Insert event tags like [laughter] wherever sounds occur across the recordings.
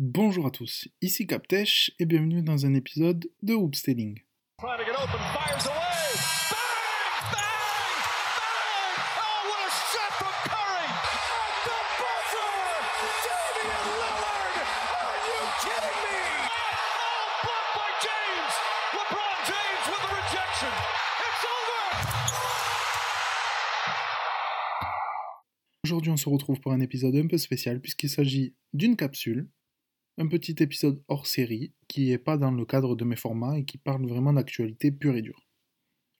Bonjour à tous, ici Captech et bienvenue dans un épisode de over! Aujourd'hui on se retrouve pour un épisode un peu spécial puisqu'il s'agit d'une capsule, un petit épisode hors série qui n'est pas dans le cadre de mes formats et qui parle vraiment d'actualité pure et dure.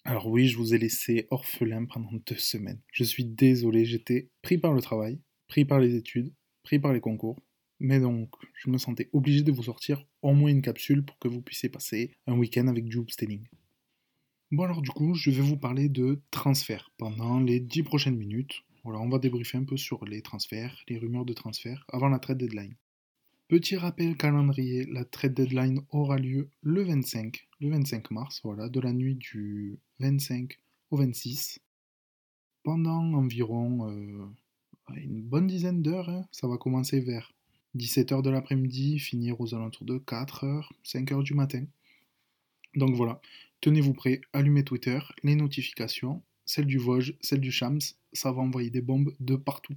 Alors oui, je vous ai laissé orphelin pendant deux semaines. Je suis désolé, j'étais pris par le travail, pris par les études, pris par les concours. Mais donc, je me sentais obligé de vous sortir au moins une capsule pour que vous puissiez passer un week-end avec du hoopstelling. Bon alors du coup, je vais vous parler de transferts pendant les 10 prochaines minutes. Voilà, on va débriefer un peu sur les transferts, les rumeurs de transferts avant la trade deadline. Petit rappel calendrier, la trade deadline aura lieu le 25, le 25 mars, voilà, de la nuit du 25 au 26. Pendant environ euh, une bonne dizaine d'heures, hein, ça va commencer vers 17h de l'après-midi, finir aux alentours de 4h, 5h du matin. Donc voilà, tenez-vous prêts, allumez Twitter, les notifications, celle du Vosges, celle du Shams, ça va envoyer des bombes de partout.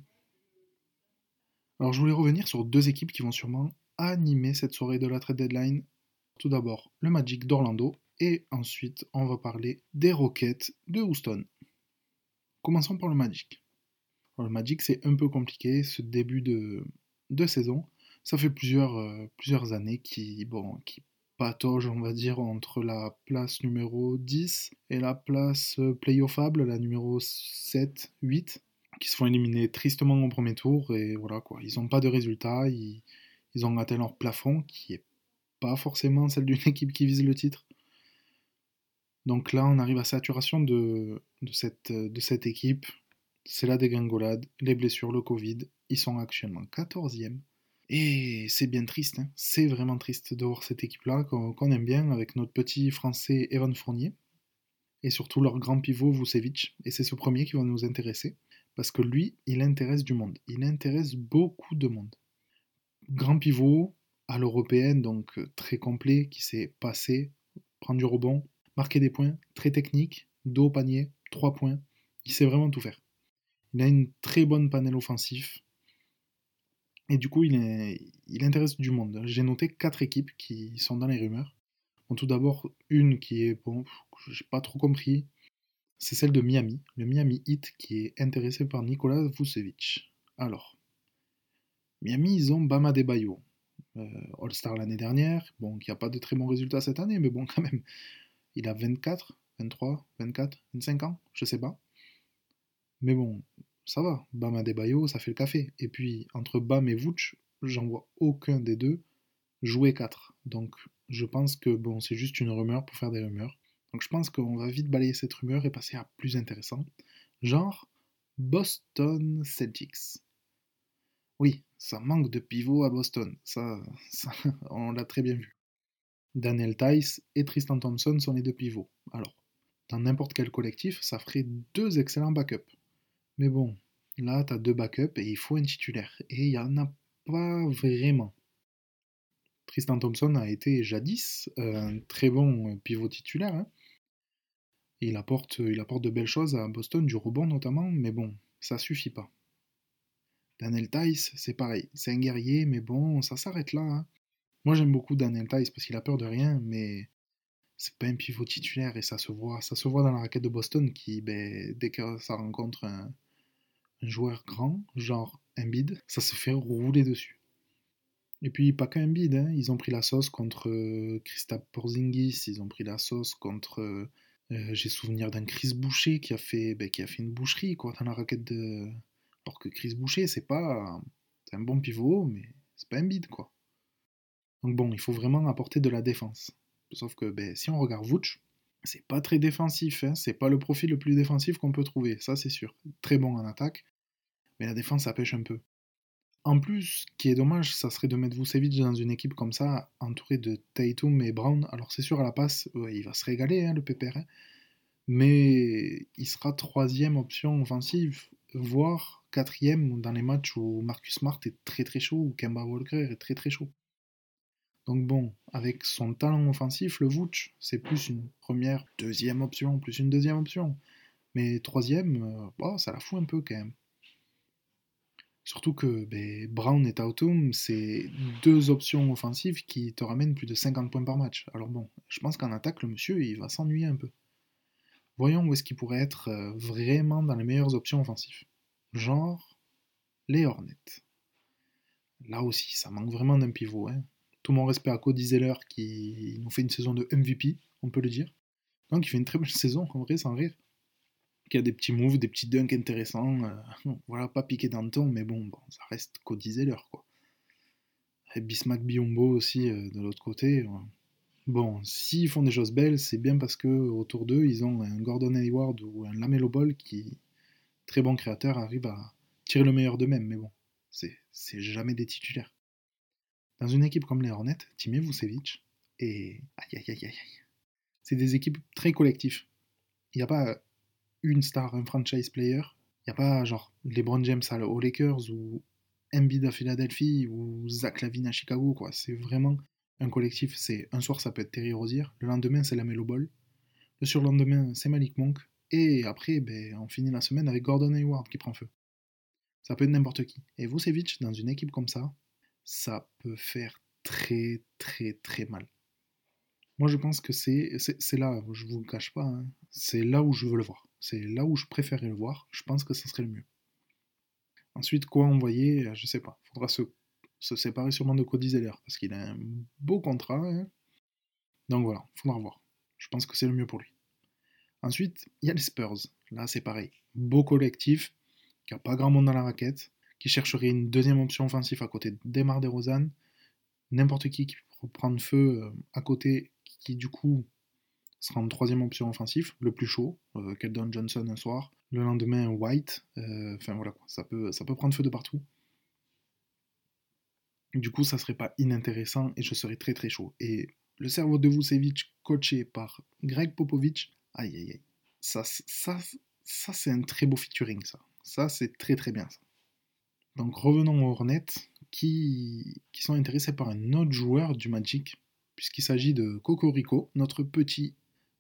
Alors je voulais revenir sur deux équipes qui vont sûrement animer cette soirée de la trade deadline. Tout d'abord le Magic d'Orlando et ensuite on va parler des Rockets de Houston. Commençons par le Magic. Le Magic c'est un peu compliqué ce début de, saison. Ça fait plusieurs, euh, plusieurs années qui, bon, qui patauge, on va dire, entre la place numéro 10 et la place euh, playoffable, la numéro 7, 8 qui se font éliminer tristement au premier tour et voilà quoi, ils n'ont pas de résultats, ils, ont atteint leur plafond qui est pas forcément celle d'une [laughs] équipe qui vise le titre. Donc là, on arrive à saturation de, de, cette, de cette équipe. C'est la dégringolade, les blessures, le Covid. Ils sont actuellement 14e. Et c'est bien triste, hein. c'est vraiment triste de voir cette équipe-là qu'on aime bien avec notre petit français Evan Fournier et surtout leur grand pivot Vucevic. Et c'est ce premier qui va nous intéresser. Parce que lui, il intéresse du monde. Il intéresse beaucoup de monde. Grand pivot à l'européenne, donc euh, très complet, qui sait passer, prendre du rebond, marquer des points, très technique, dos au panier, trois points. Il sait vraiment tout faire. Il a une très bonne panel offensif. Et du coup, il, intéresse du monde. J'ai noté quatre équipes qui sont dans les rumeurs. Bon, tout d'abord, une qui est, bon, j'ai pas trop compris, c'est celle de Miami, le Miami Heat qui est intéressé par Nikola Vucevic. Alors, Miami, ils ont Bama Debayo, euh, All-Star l'année dernière, bon, qui n'a pas de très bons résultats cette année, mais bon, [laughs] quand même, il a 24, 23, 24, 25 ans, je sais pas. Mais bon, ça va, Bama Debayo, ça fait le café. Et puis, entre Bam et Vooch, j'en vois aucun des deux jouer 4. Donc, je pense que bon, c'est juste une rumeur pour faire des rumeurs. Donc je pense qu'on va vite balayer cette rumeur et passer à plus intéressant. Genre Boston Celtics. Oui, ça manque de pivot à Boston. Ça, [laughs] on l'a très bien vu. Daniel Tice et Tristan Thompson sont les deux pivots. Alors, dans n'importe quel collectif, ça ferait deux excellents backups. Mais bon, là, tu as deux backups et il faut un titulaire. Et il n'y en a pas vraiment. Tristan Thompson a été jadis un très bon pivot titulaire. Hein il apporte, il apporte de belles choses à Boston, du rebond notamment, mais bon, ça suffit pas. Daniel Tice, c'est pareil, c'est un guerrier, mais bon, ça s'arrête là. Hein. Moi j'aime beaucoup Daniel Tice parce qu'il a peur de rien, mais c'est pas un pivot titulaire et ça se voit. Ça se voit dans la raquette de Boston qui, ben, dès que ça rencontre un, joueur grand, genre Embiid, ça se fait rouler dessus. Et puis pas qu'un Embiid, hein. ils ont pris la sauce contre euh, Christophe Porzingis, ils ont pris la sauce contre euh, euh, j'ai souvenir d'un Chris Boucher qui a fait, ben, qui a fait une boucherie quoi, dans la raquette de. Alors que Chris Boucher, c'est pas. C'est un bon pivot, mais c'est pas un bide quoi. Donc bon, il faut vraiment apporter de la défense. Sauf que ben, si on regarde Vooch, c'est pas très défensif, hein. c'est pas le profil le plus défensif qu'on peut trouver, ça c'est sûr. Très bon en attaque, mais la défense ça pêche un peu. En plus, ce qui est dommage, ça serait de mettre Vucevic dans une équipe comme ça, entourée de Tatum et Brown. Alors c'est sûr, à la passe, il va se régaler, hein, le PPR. Hein. Mais il sera troisième option offensive, voire quatrième dans les matchs où Marcus Smart est très très chaud, ou Kemba Walker est très très chaud. Donc bon, avec son talent offensif, le Vooch, c'est plus une première, deuxième option, plus une deuxième option. Mais troisième, euh, oh, ça la fout un peu quand même. Surtout que ben, Brown et Tatum, c'est deux options offensives qui te ramènent plus de 50 points par match. Alors bon, je pense qu'en attaque, le monsieur, il va s'ennuyer un peu. Voyons où est-ce qu'il pourrait être euh, vraiment dans les meilleures options offensives. Genre, les Hornets. Là aussi, ça manque vraiment d'un pivot. Hein. Tout mon respect à Cody Zeller qui nous fait une saison de MVP, on peut le dire. Donc il fait une très belle [laughs] saison, en vrai, sans rire qui a des petits moves, des petits dunks intéressants. Euh, voilà, pas piqué dans le ton, mais bon, ça reste Cody Zeller, quoi. Et Bismack Biombo aussi euh, de l'autre côté. Bon, s'ils font des choses belles, c'est bien parce que autour d'eux, ils ont un Gordon Hayward ou un Lamelo Ball qui, très bon créateur, arrive à tirer le meilleur d'eux-mêmes. Mais bon, c'est jamais des titulaires. Dans une équipe comme les Hornets, Timé Vucevic et aïe aïe aïe aïe. C'est des équipes très collectives. Il n'y a pas une star, un franchise player. Il n'y a pas genre LeBron James aux Lakers ou Embiid à Philadelphie ou Zach Lavine à Chicago. quoi. C'est vraiment un collectif. C'est Un soir, ça peut être Terry Rozier. Le lendemain, c'est la Melo Ball. Le surlendemain, c'est Malik Monk. Et après, ben, on finit la semaine avec Gordon Hayward qui prend feu. Ça peut être n'importe qui. Et Vucevic, dans une équipe comme ça, ça peut faire très très très mal. Moi, je pense que c'est là, je vous cache pas, hein. c'est là où je veux le voir. C'est là où je préférais le voir. Je pense que ça serait le mieux. Ensuite, quoi envoyer euh, Je sais pas. Faudra se, séparer sûrement de Cody Zeller parce qu'il a un beau contrat. Hein. Donc voilà, faudra voir. Je pense que c'est le mieux pour lui. Ensuite, il y a les Spurs. Là, c'est pareil. Beau collectif, qui a pas grand monde dans la raquette, qui chercherait une deuxième option offensive à côté de Demar DeRozan. N'importe qui qui peut prendre feu euh, à côté, qui du coup sera en troisième option offensif, le plus chaud, euh, Keldon Johnson un soir, le lendemain White, euh, enfin voilà, ça, peut, ça peut prendre feu de partout. Du coup, ça serait pas inintéressant et je serais très très chaud. Et le cerveau de Vucevic, coaché par Greg Popovich, aïe aïe aïe, ça, ça, ça c'est un très beau featuring, ça. Ça, c'est très très bien, ça. Donc revenons aux Hornets, qui, qui sont intéressés par un autre joueur du Magic, puisqu'il s'agit de Cocorico, notre petit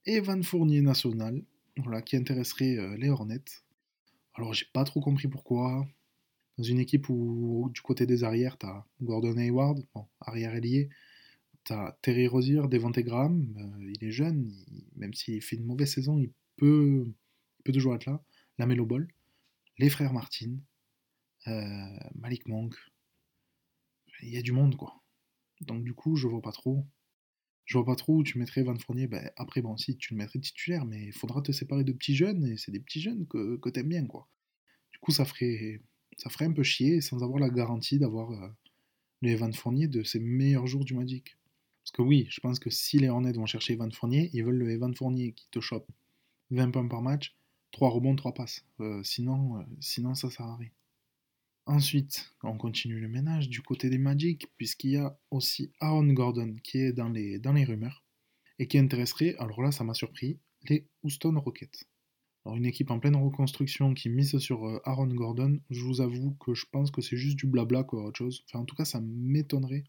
Evan Fournier national, voilà, qui intéresserait euh, les Hornets. Alors j'ai pas trop compris pourquoi. Dans une équipe où, du côté des arrières, t'as Gordon Hayward, arrière ailier, t'as Terry Rozier, Devante Graham, euh, il est jeune, même s'il fait une mauvaise saison, il peut, il peut toujours être là. La Melo Ball, les frères Martin, euh, Malik Monk, il y a du monde quoi. Donc du coup, je vois pas trop. Je vois pas trop où tu mettrais Van Fournier. Ben, après, bon, si tu le mettrais titulaire, mais il faudra te séparer de petits jeunes, et c'est des petits jeunes que, que t'aimes bien, quoi. Du coup, ça ferait, un peu chier sans avoir la garantie d'avoir euh, le Evan Fournier de ses meilleurs jours du Magic. Parce que oui, je pense que si les Hornets vont chercher Evan Fournier, ils veulent le Evan Fournier qui te chope 20 points par match, 3 rebonds, 3 passes. Euh, sinon, euh, sinon, ça sert. Ensuite, on continue le ménage du côté des Magic, puisqu'il y a aussi Aaron Gordon qui est dans les, dans les rumeurs et qui intéresserait, alors là ça m'a surpris, les Houston Rockets. Alors une équipe en pleine reconstruction qui mise sur euh, Aaron Gordon, je vous avoue que je pense que c'est juste du blabla quoi, autre chose. Enfin en tout cas ça m'étonnerait.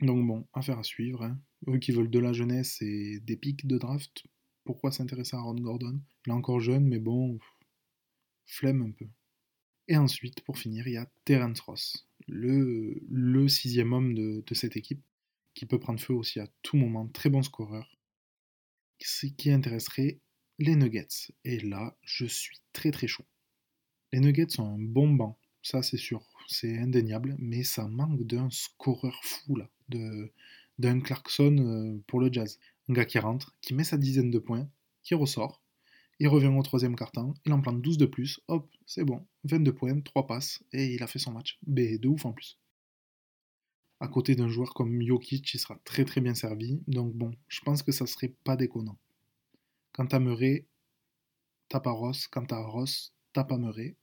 Donc bon, affaire à suivre. Hein. Eux qui veulent de la jeunesse et des pics de draft, pourquoi s'intéresser à Aaron Gordon? Il est encore jeune mais bon, flemme un peu. Et ensuite, pour finir, il y a Terence Ross, le, sixième homme de, cette équipe, qui peut prendre feu aussi à tout moment, très bon scoreur, qui intéresserait les Nuggets. Et là, je suis très très chaud. Les Nuggets sont un bon banc, ça c'est sûr, c'est indéniable, mais ça manque d'un scoreur fou là, d'un Clarkson euh, pour le jazz. Un gars qui rentre, qui met sa dizaine de points, qui ressort, il revient au troisième carton, il en plante 12 de plus, hop, c'est bon, 22 points, 3 passes, et il a fait son match. B, de ouf en plus. À côté d'un joueur comme Jokic, il sera très très bien servi, donc bon, je pense que ça serait pas déconnant. Quant à Murray, tape à Ross, quant à Ross, tape à Murray.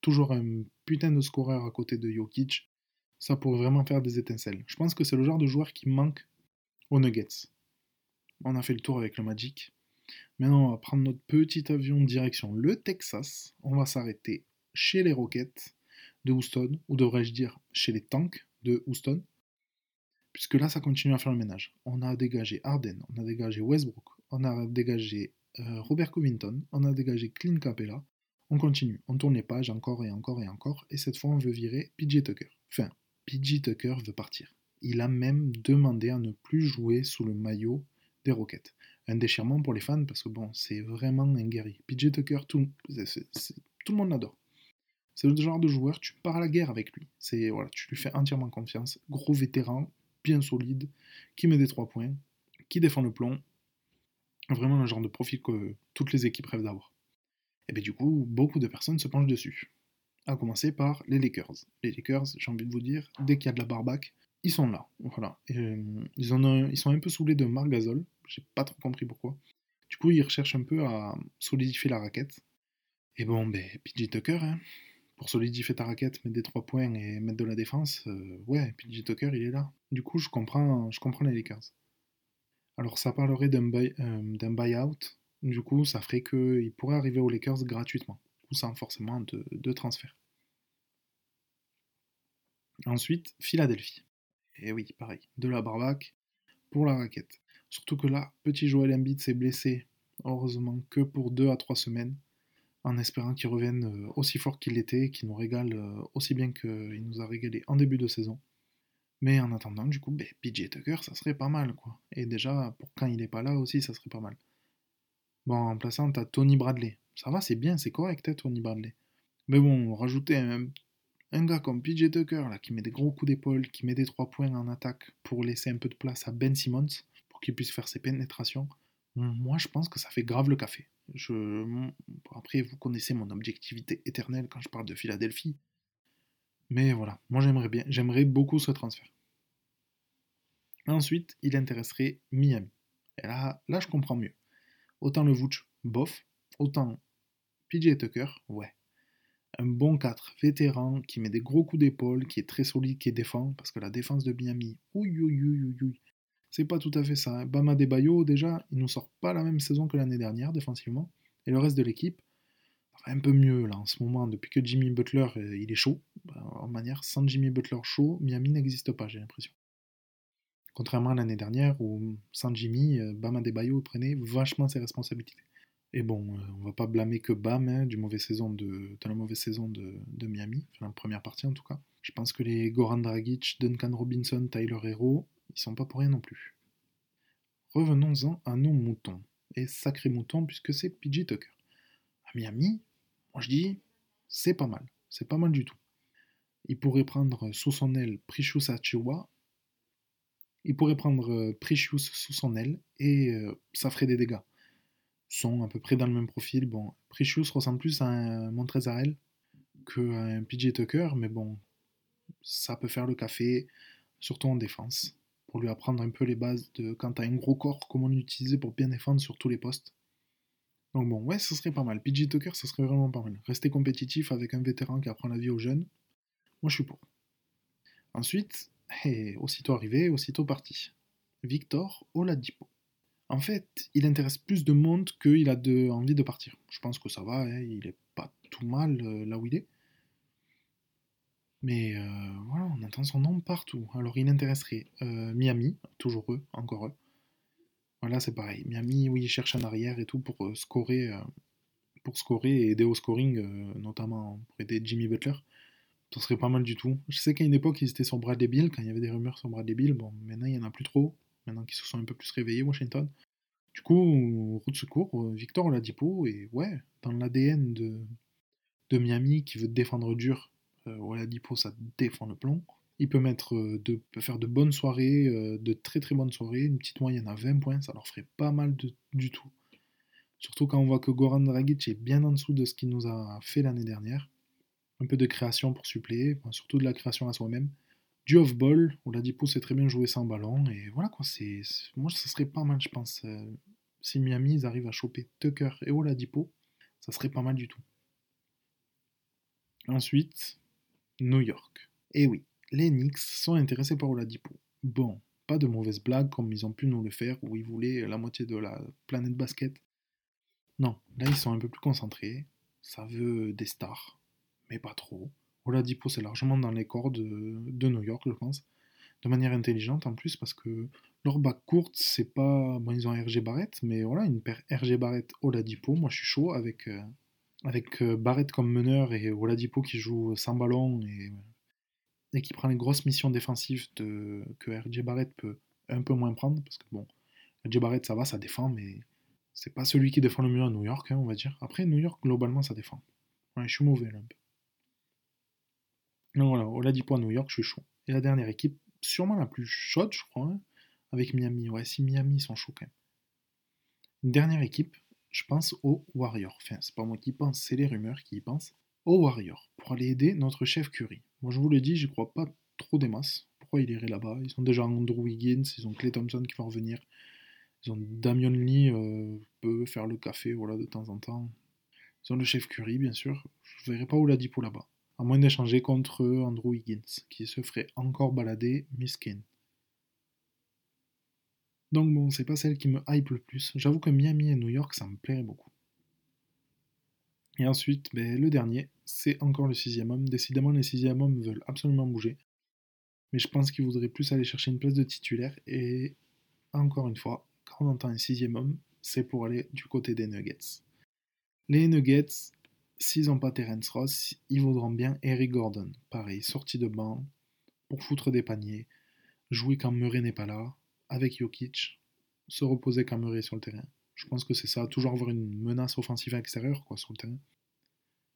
Toujours un putain de scoreur à côté de Jokic, ça pourrait vraiment faire des étincelles. Je pense que c'est le genre de joueur qui manque aux Nuggets. On a fait le tour avec le Magic. Maintenant, on va prendre notre petit avion direction le Texas. On va s'arrêter chez les Rockets de Houston, ou devrais-je dire chez les Tanks de Houston, puisque là, ça continue à faire le ménage. On a dégagé Arden, on a dégagé Westbrook, on a dégagé euh, Robert Covington, on a dégagé Clint Capella. On continue, on tourne les pages encore et encore et encore, et cette fois, on veut virer PJ Tucker. Enfin, PJ Tucker veut partir. Il a même demandé à ne plus jouer sous le maillot des Rockets. Un déchirement pour les fans parce que bon, c'est vraiment un guerrier. PJ Tucker, tout, tout le monde l'adore. C'est le genre de joueur, tu pars à la guerre avec lui. C'est voilà, tu lui fais entièrement confiance. Gros vétéran, bien solide, qui met des trois points, qui défend le plomb. Vraiment le genre de profil que toutes les équipes rêvent d'avoir. Et bien du coup, beaucoup de personnes se penchent dessus. À commencer par les Lakers. Les Lakers, j'ai envie de vous dire, dès qu'il y a de la barbac, ils sont là. Voilà. Euh, ils, ont, ils sont un peu saoulés de Marc. J'ai pas trop compris pourquoi. Du coup, ils recherchent un peu à solidifier la raquette. Et bon, ben, PJ Tucker, hein, pour solidifier ta raquette, mettre des 3 points et mettre de la défense, euh, ouais, PJ Tucker, il est là. Du coup, je comprends, je comprends les Lakers. Alors, ça parlerait d'un euh, buyout. Du coup, ça ferait qu'il pourrait arriver aux Lakers gratuitement, ou sans forcément de transfert. Ensuite, Philadelphie. Et oui, pareil, de la barbac pour la raquette. Surtout que là, petit Joel Embiid s'est blessé, heureusement que pour 2 à 3 semaines, en espérant qu'il revienne euh, aussi fort qu'il l'était, qu'il nous régale euh, aussi bien qu'il nous a régalé en début de saison. Mais en attendant, du coup, ben, PJ Tucker, ça serait pas mal, quoi. Et déjà, pour quand il n'est pas là aussi, ça serait pas mal. Bon, en plaçant, t'as Tony Bradley. Ça va, c'est bien, c'est correct, hein, Tony Bradley. Mais bon, rajouter un, un gars comme PJ Tucker, là, qui met des gros coups d'épaule, qui met des 3 points en attaque pour laisser un peu de place à Ben Simmons, pour qu'il puisse faire ses pénétrations, moi je pense que ça fait grave le café. Après, vous connaissez mon objectivité éternelle quand je parle de Philadelphie. Mais voilà, moi j'aimerais bien, j'aimerais beaucoup ce transfert. Ensuite, il intéresserait Miami. Et là, là je comprends mieux. Autant le Vooch, bof, autant PJ Tucker, ouais. Un bon 4 vétéran qui met des gros coups d'épaule, qui est très solide, qui défend, parce que la défense de Miami, ouïe, ouïe, ouïe, ouïe, c'est pas tout à fait ça. Hein. Bama Bayo, déjà, il nous sort pas la même saison que l'année dernière défensivement. Et le reste de l'équipe, un peu mieux là en ce moment. Depuis que Jimmy Butler euh, il est chaud, bah, en manière, sans Jimmy Butler chaud, Miami n'existe pas, j'ai l'impression. Contrairement à l'année dernière où sans Jimmy, euh, Bama Bayo prenait vachement ses responsabilités. Et bon, euh, on va pas blâmer que Bam hein, mauvais saison de, la mauvaise saison de, de, Miami, la première partie en tout cas. Je pense que les Goran Dragic, Duncan Robinson, Tyler Hero, ils sont pas pour rien non plus. Revenons-en à nos moutons. Et sacré mouton puisque c'est PJ Tucker. À Miami, moi je dis, c'est pas mal. C'est pas mal du tout. Il pourrait prendre sous son aile Precious Achiwa. Il pourrait prendre euh, Precious sous son aile et euh, ça ferait des dégâts. Sont à peu près dans le même profil. Bon, Precious ressemble plus à un Montrezarel qu'à un PJ Tucker, mais bon, ça peut faire le café, surtout en défense pour lui apprendre un peu les bases de quand t'as un gros corps, comment l'utiliser pour bien défendre sur tous les postes. Donc bon, ouais, ce serait pas mal. PJ Tucker, ça serait vraiment pas mal. Rester compétitif avec un vétéran qui apprend la vie aux jeunes, moi je suis pour. Ensuite, [laughs] et aussitôt arrivé, aussitôt parti. Victor Oladipo. En fait, il intéresse plus de monde qu'il a de, envie de partir. Je pense que ça va, hein, il est pas tout mal euh, là où il est. Mais euh, voilà, on entend son nom partout. Alors il intéresserait euh, Miami, toujours eux, encore eux. Voilà, c'est pareil. Miami, oui, il cherche un arrière et tout pour scorer, pour scorer et aider au scoring, notamment pour aider Jimmy Butler. Ce serait pas mal du tout. Je sais qu'à une époque, ils étaient sur Bradley Bill, quand il y avait des rumeurs sur Bradley Bill. Bon, maintenant, il n'y en a plus trop. Maintenant qu'ils se sont un peu plus réveillés, Washington. Du coup, route de secours, Victor Oladipo, et ouais, dans l'ADN de, de Miami qui veut défendre dur euh, Oladipo, ça défend le plomb. Il peut, mettre euh, de, faire de bonnes soirées, euh, de très très bonnes soirées. Une petite moyenne à 20 points, ça leur ferait pas mal du tout. Surtout quand on voit que Goran Dragic est bien en dessous de ce qu'il nous a fait l'année dernière. Un peu de création pour suppléer, surtout de la création à soi-même. Du off-ball, Oladipo sait très bien jouer sans ballon. Et voilà quoi, c'est, moi ça serait pas mal, je pense. si Miami ils arrivent à choper Tucker et Oladipo, ça serait pas mal du tout. Ensuite, New York. Et eh oui, les Knicks sont intéressés par Oladipo. Bon, pas de mauvaise blague comme ils ont pu nous le faire où ils voulaient la moitié de la planète basket. Non, là ils sont un peu plus concentrés. Ça veut des stars, mais pas trop. Oladipo c'est largement dans les corps de, New York, je pense. de manière intelligente en plus, parce que leur bac courte, c'est pas. Bon, ils ont RG Barrett, mais voilà, une paire RG Barrett Oladipo. Moi, je suis chaud avec, euh, euh, Barrett comme meneur et Oladipo qui joue sans ballon et, qui prend les grosses missions défensives que RG Barrett peut un peu moins prendre. Parce que bon, RG Barrett, ça va, ça défend, mais c'est pas celui qui défend le mieux à New York, hein, on va dire. Après, New York, globalement, ça défend. Je suis mauvais là un peu. Donc voilà, Oladipo à New York, je suis chaud. Et la dernière équipe, sûrement la plus chaude, je crois, hein, avec Miami. Ouais, si Miami sont chauds quand même. Une dernière équipe, je pense aux Warriors. Enfin, c'est pas moi qui pense, c'est les rumeurs qui y pensent. Aux Warriors, pour aller aider notre chef Curry. Moi, je vous le dis, j'y crois pas trop des masses. Pourquoi il irait là-bas? Ils ont déjà Andrew Wiggins, ils ont Clay Thompson qui va revenir. Ils ont Damian Lee, euh, peut faire le café, voilà, de temps en temps. Ils ont le chef Curry, bien sûr. Je verrai pas où Ladipo là-bas. À moins d'échanger contre Andrew Wiggins, qui se ferait encore balader Miskin. Donc bon, c'est pas celle qui me hype le plus. J'avoue que Miami et New York, ça me plairait beaucoup. Et ensuite, ben, le dernier, c'est encore le sixième homme. Décidément, les sixième hommes veulent absolument bouger. Mais je pense qu'ils voudraient plus aller chercher une place de titulaire. Et encore une fois, quand on entend un sixième homme, c'est pour aller du côté des Nuggets. Les Nuggets, s'ils n'ont pas Terence Ross, ils vaudront bien Eric Gordon. Pareil, sortie de banc, pour foutre des paniers, jouer quand Murray n'est pas là, avec Jokic, se reposer quand Murray est sur le terrain. Je pense que c'est ça, toujours avoir une menace offensive extérieure quoi, sur le terrain.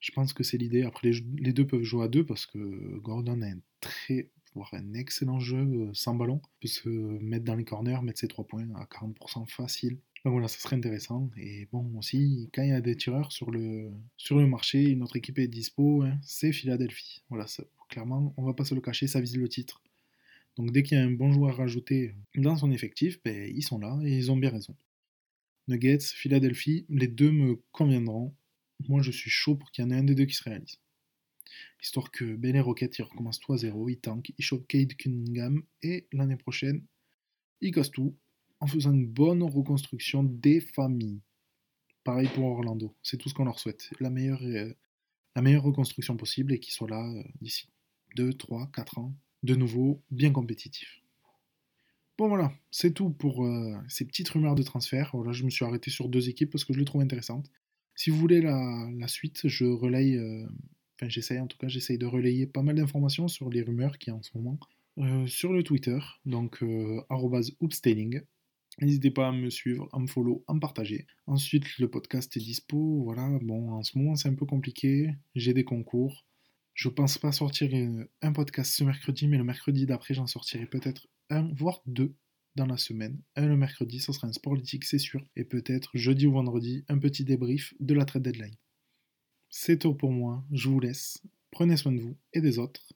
Je pense que c'est l'idée. Après, les, les, deux peuvent jouer à deux parce que Gordon a un très, voire un excellent jeu euh, sans ballon. Il peut se mettre dans les corners, mettre ses trois points à 40% facile. Donc voilà, ça serait intéressant. Et bon, aussi, quand il y a des tireurs sur le, marché, une autre équipe est dispo, hein, c'est Philadelphie. Voilà, clairement, on va pas se le cacher, ça vise le titre. Donc dès qu'il y a un bon joueur rajouté dans son effectif, ben, ils sont là et ils ont bien raison. Nuggets, Philadelphie, les deux me conviendront. Moi, je suis chaud pour qu'il y en ait un des deux qui se réalise. Histoire que ben, les Rockets, ils recommencent tout à zéro, ils tankent, ils chopent Cade Cunningham, et l'année prochaine, ils cassent tout en faisant une bonne reconstruction des familles. Pareil pour Orlando, c'est tout ce qu'on leur souhaite. La meilleure, euh, reconstruction possible et qu'ils soient là euh, d'ici 2, 3, 4 ans, de nouveau bien compétitifs. Bon voilà, c'est tout pour euh, ces petites rumeurs de transfert. Voilà, je me suis arrêté sur deux équipes parce que je les trouve intéressantes. Si vous voulez la, suite, je relaye, enfin j'essaye en tout cas, j'essaye de relayer pas mal d'informations sur les rumeurs qui en ce moment sur le Twitter, donc @oopstailing. N'hésitez pas à me suivre, à me follow, à me partager. Ensuite, le podcast est dispo. Voilà, bon, en ce moment c'est un peu compliqué. J'ai des concours. Je pense pas sortir un podcast ce mercredi, mais le mercredi d'après, j'en sortirai peut-être un, voire deux dans la semaine. Un le mercredi, ce sera un sport politique, c'est sûr. Et peut-être jeudi ou vendredi, un petit débrief de la trade deadline. C'est tout pour moi, je vous laisse. Prenez soin de vous et des autres.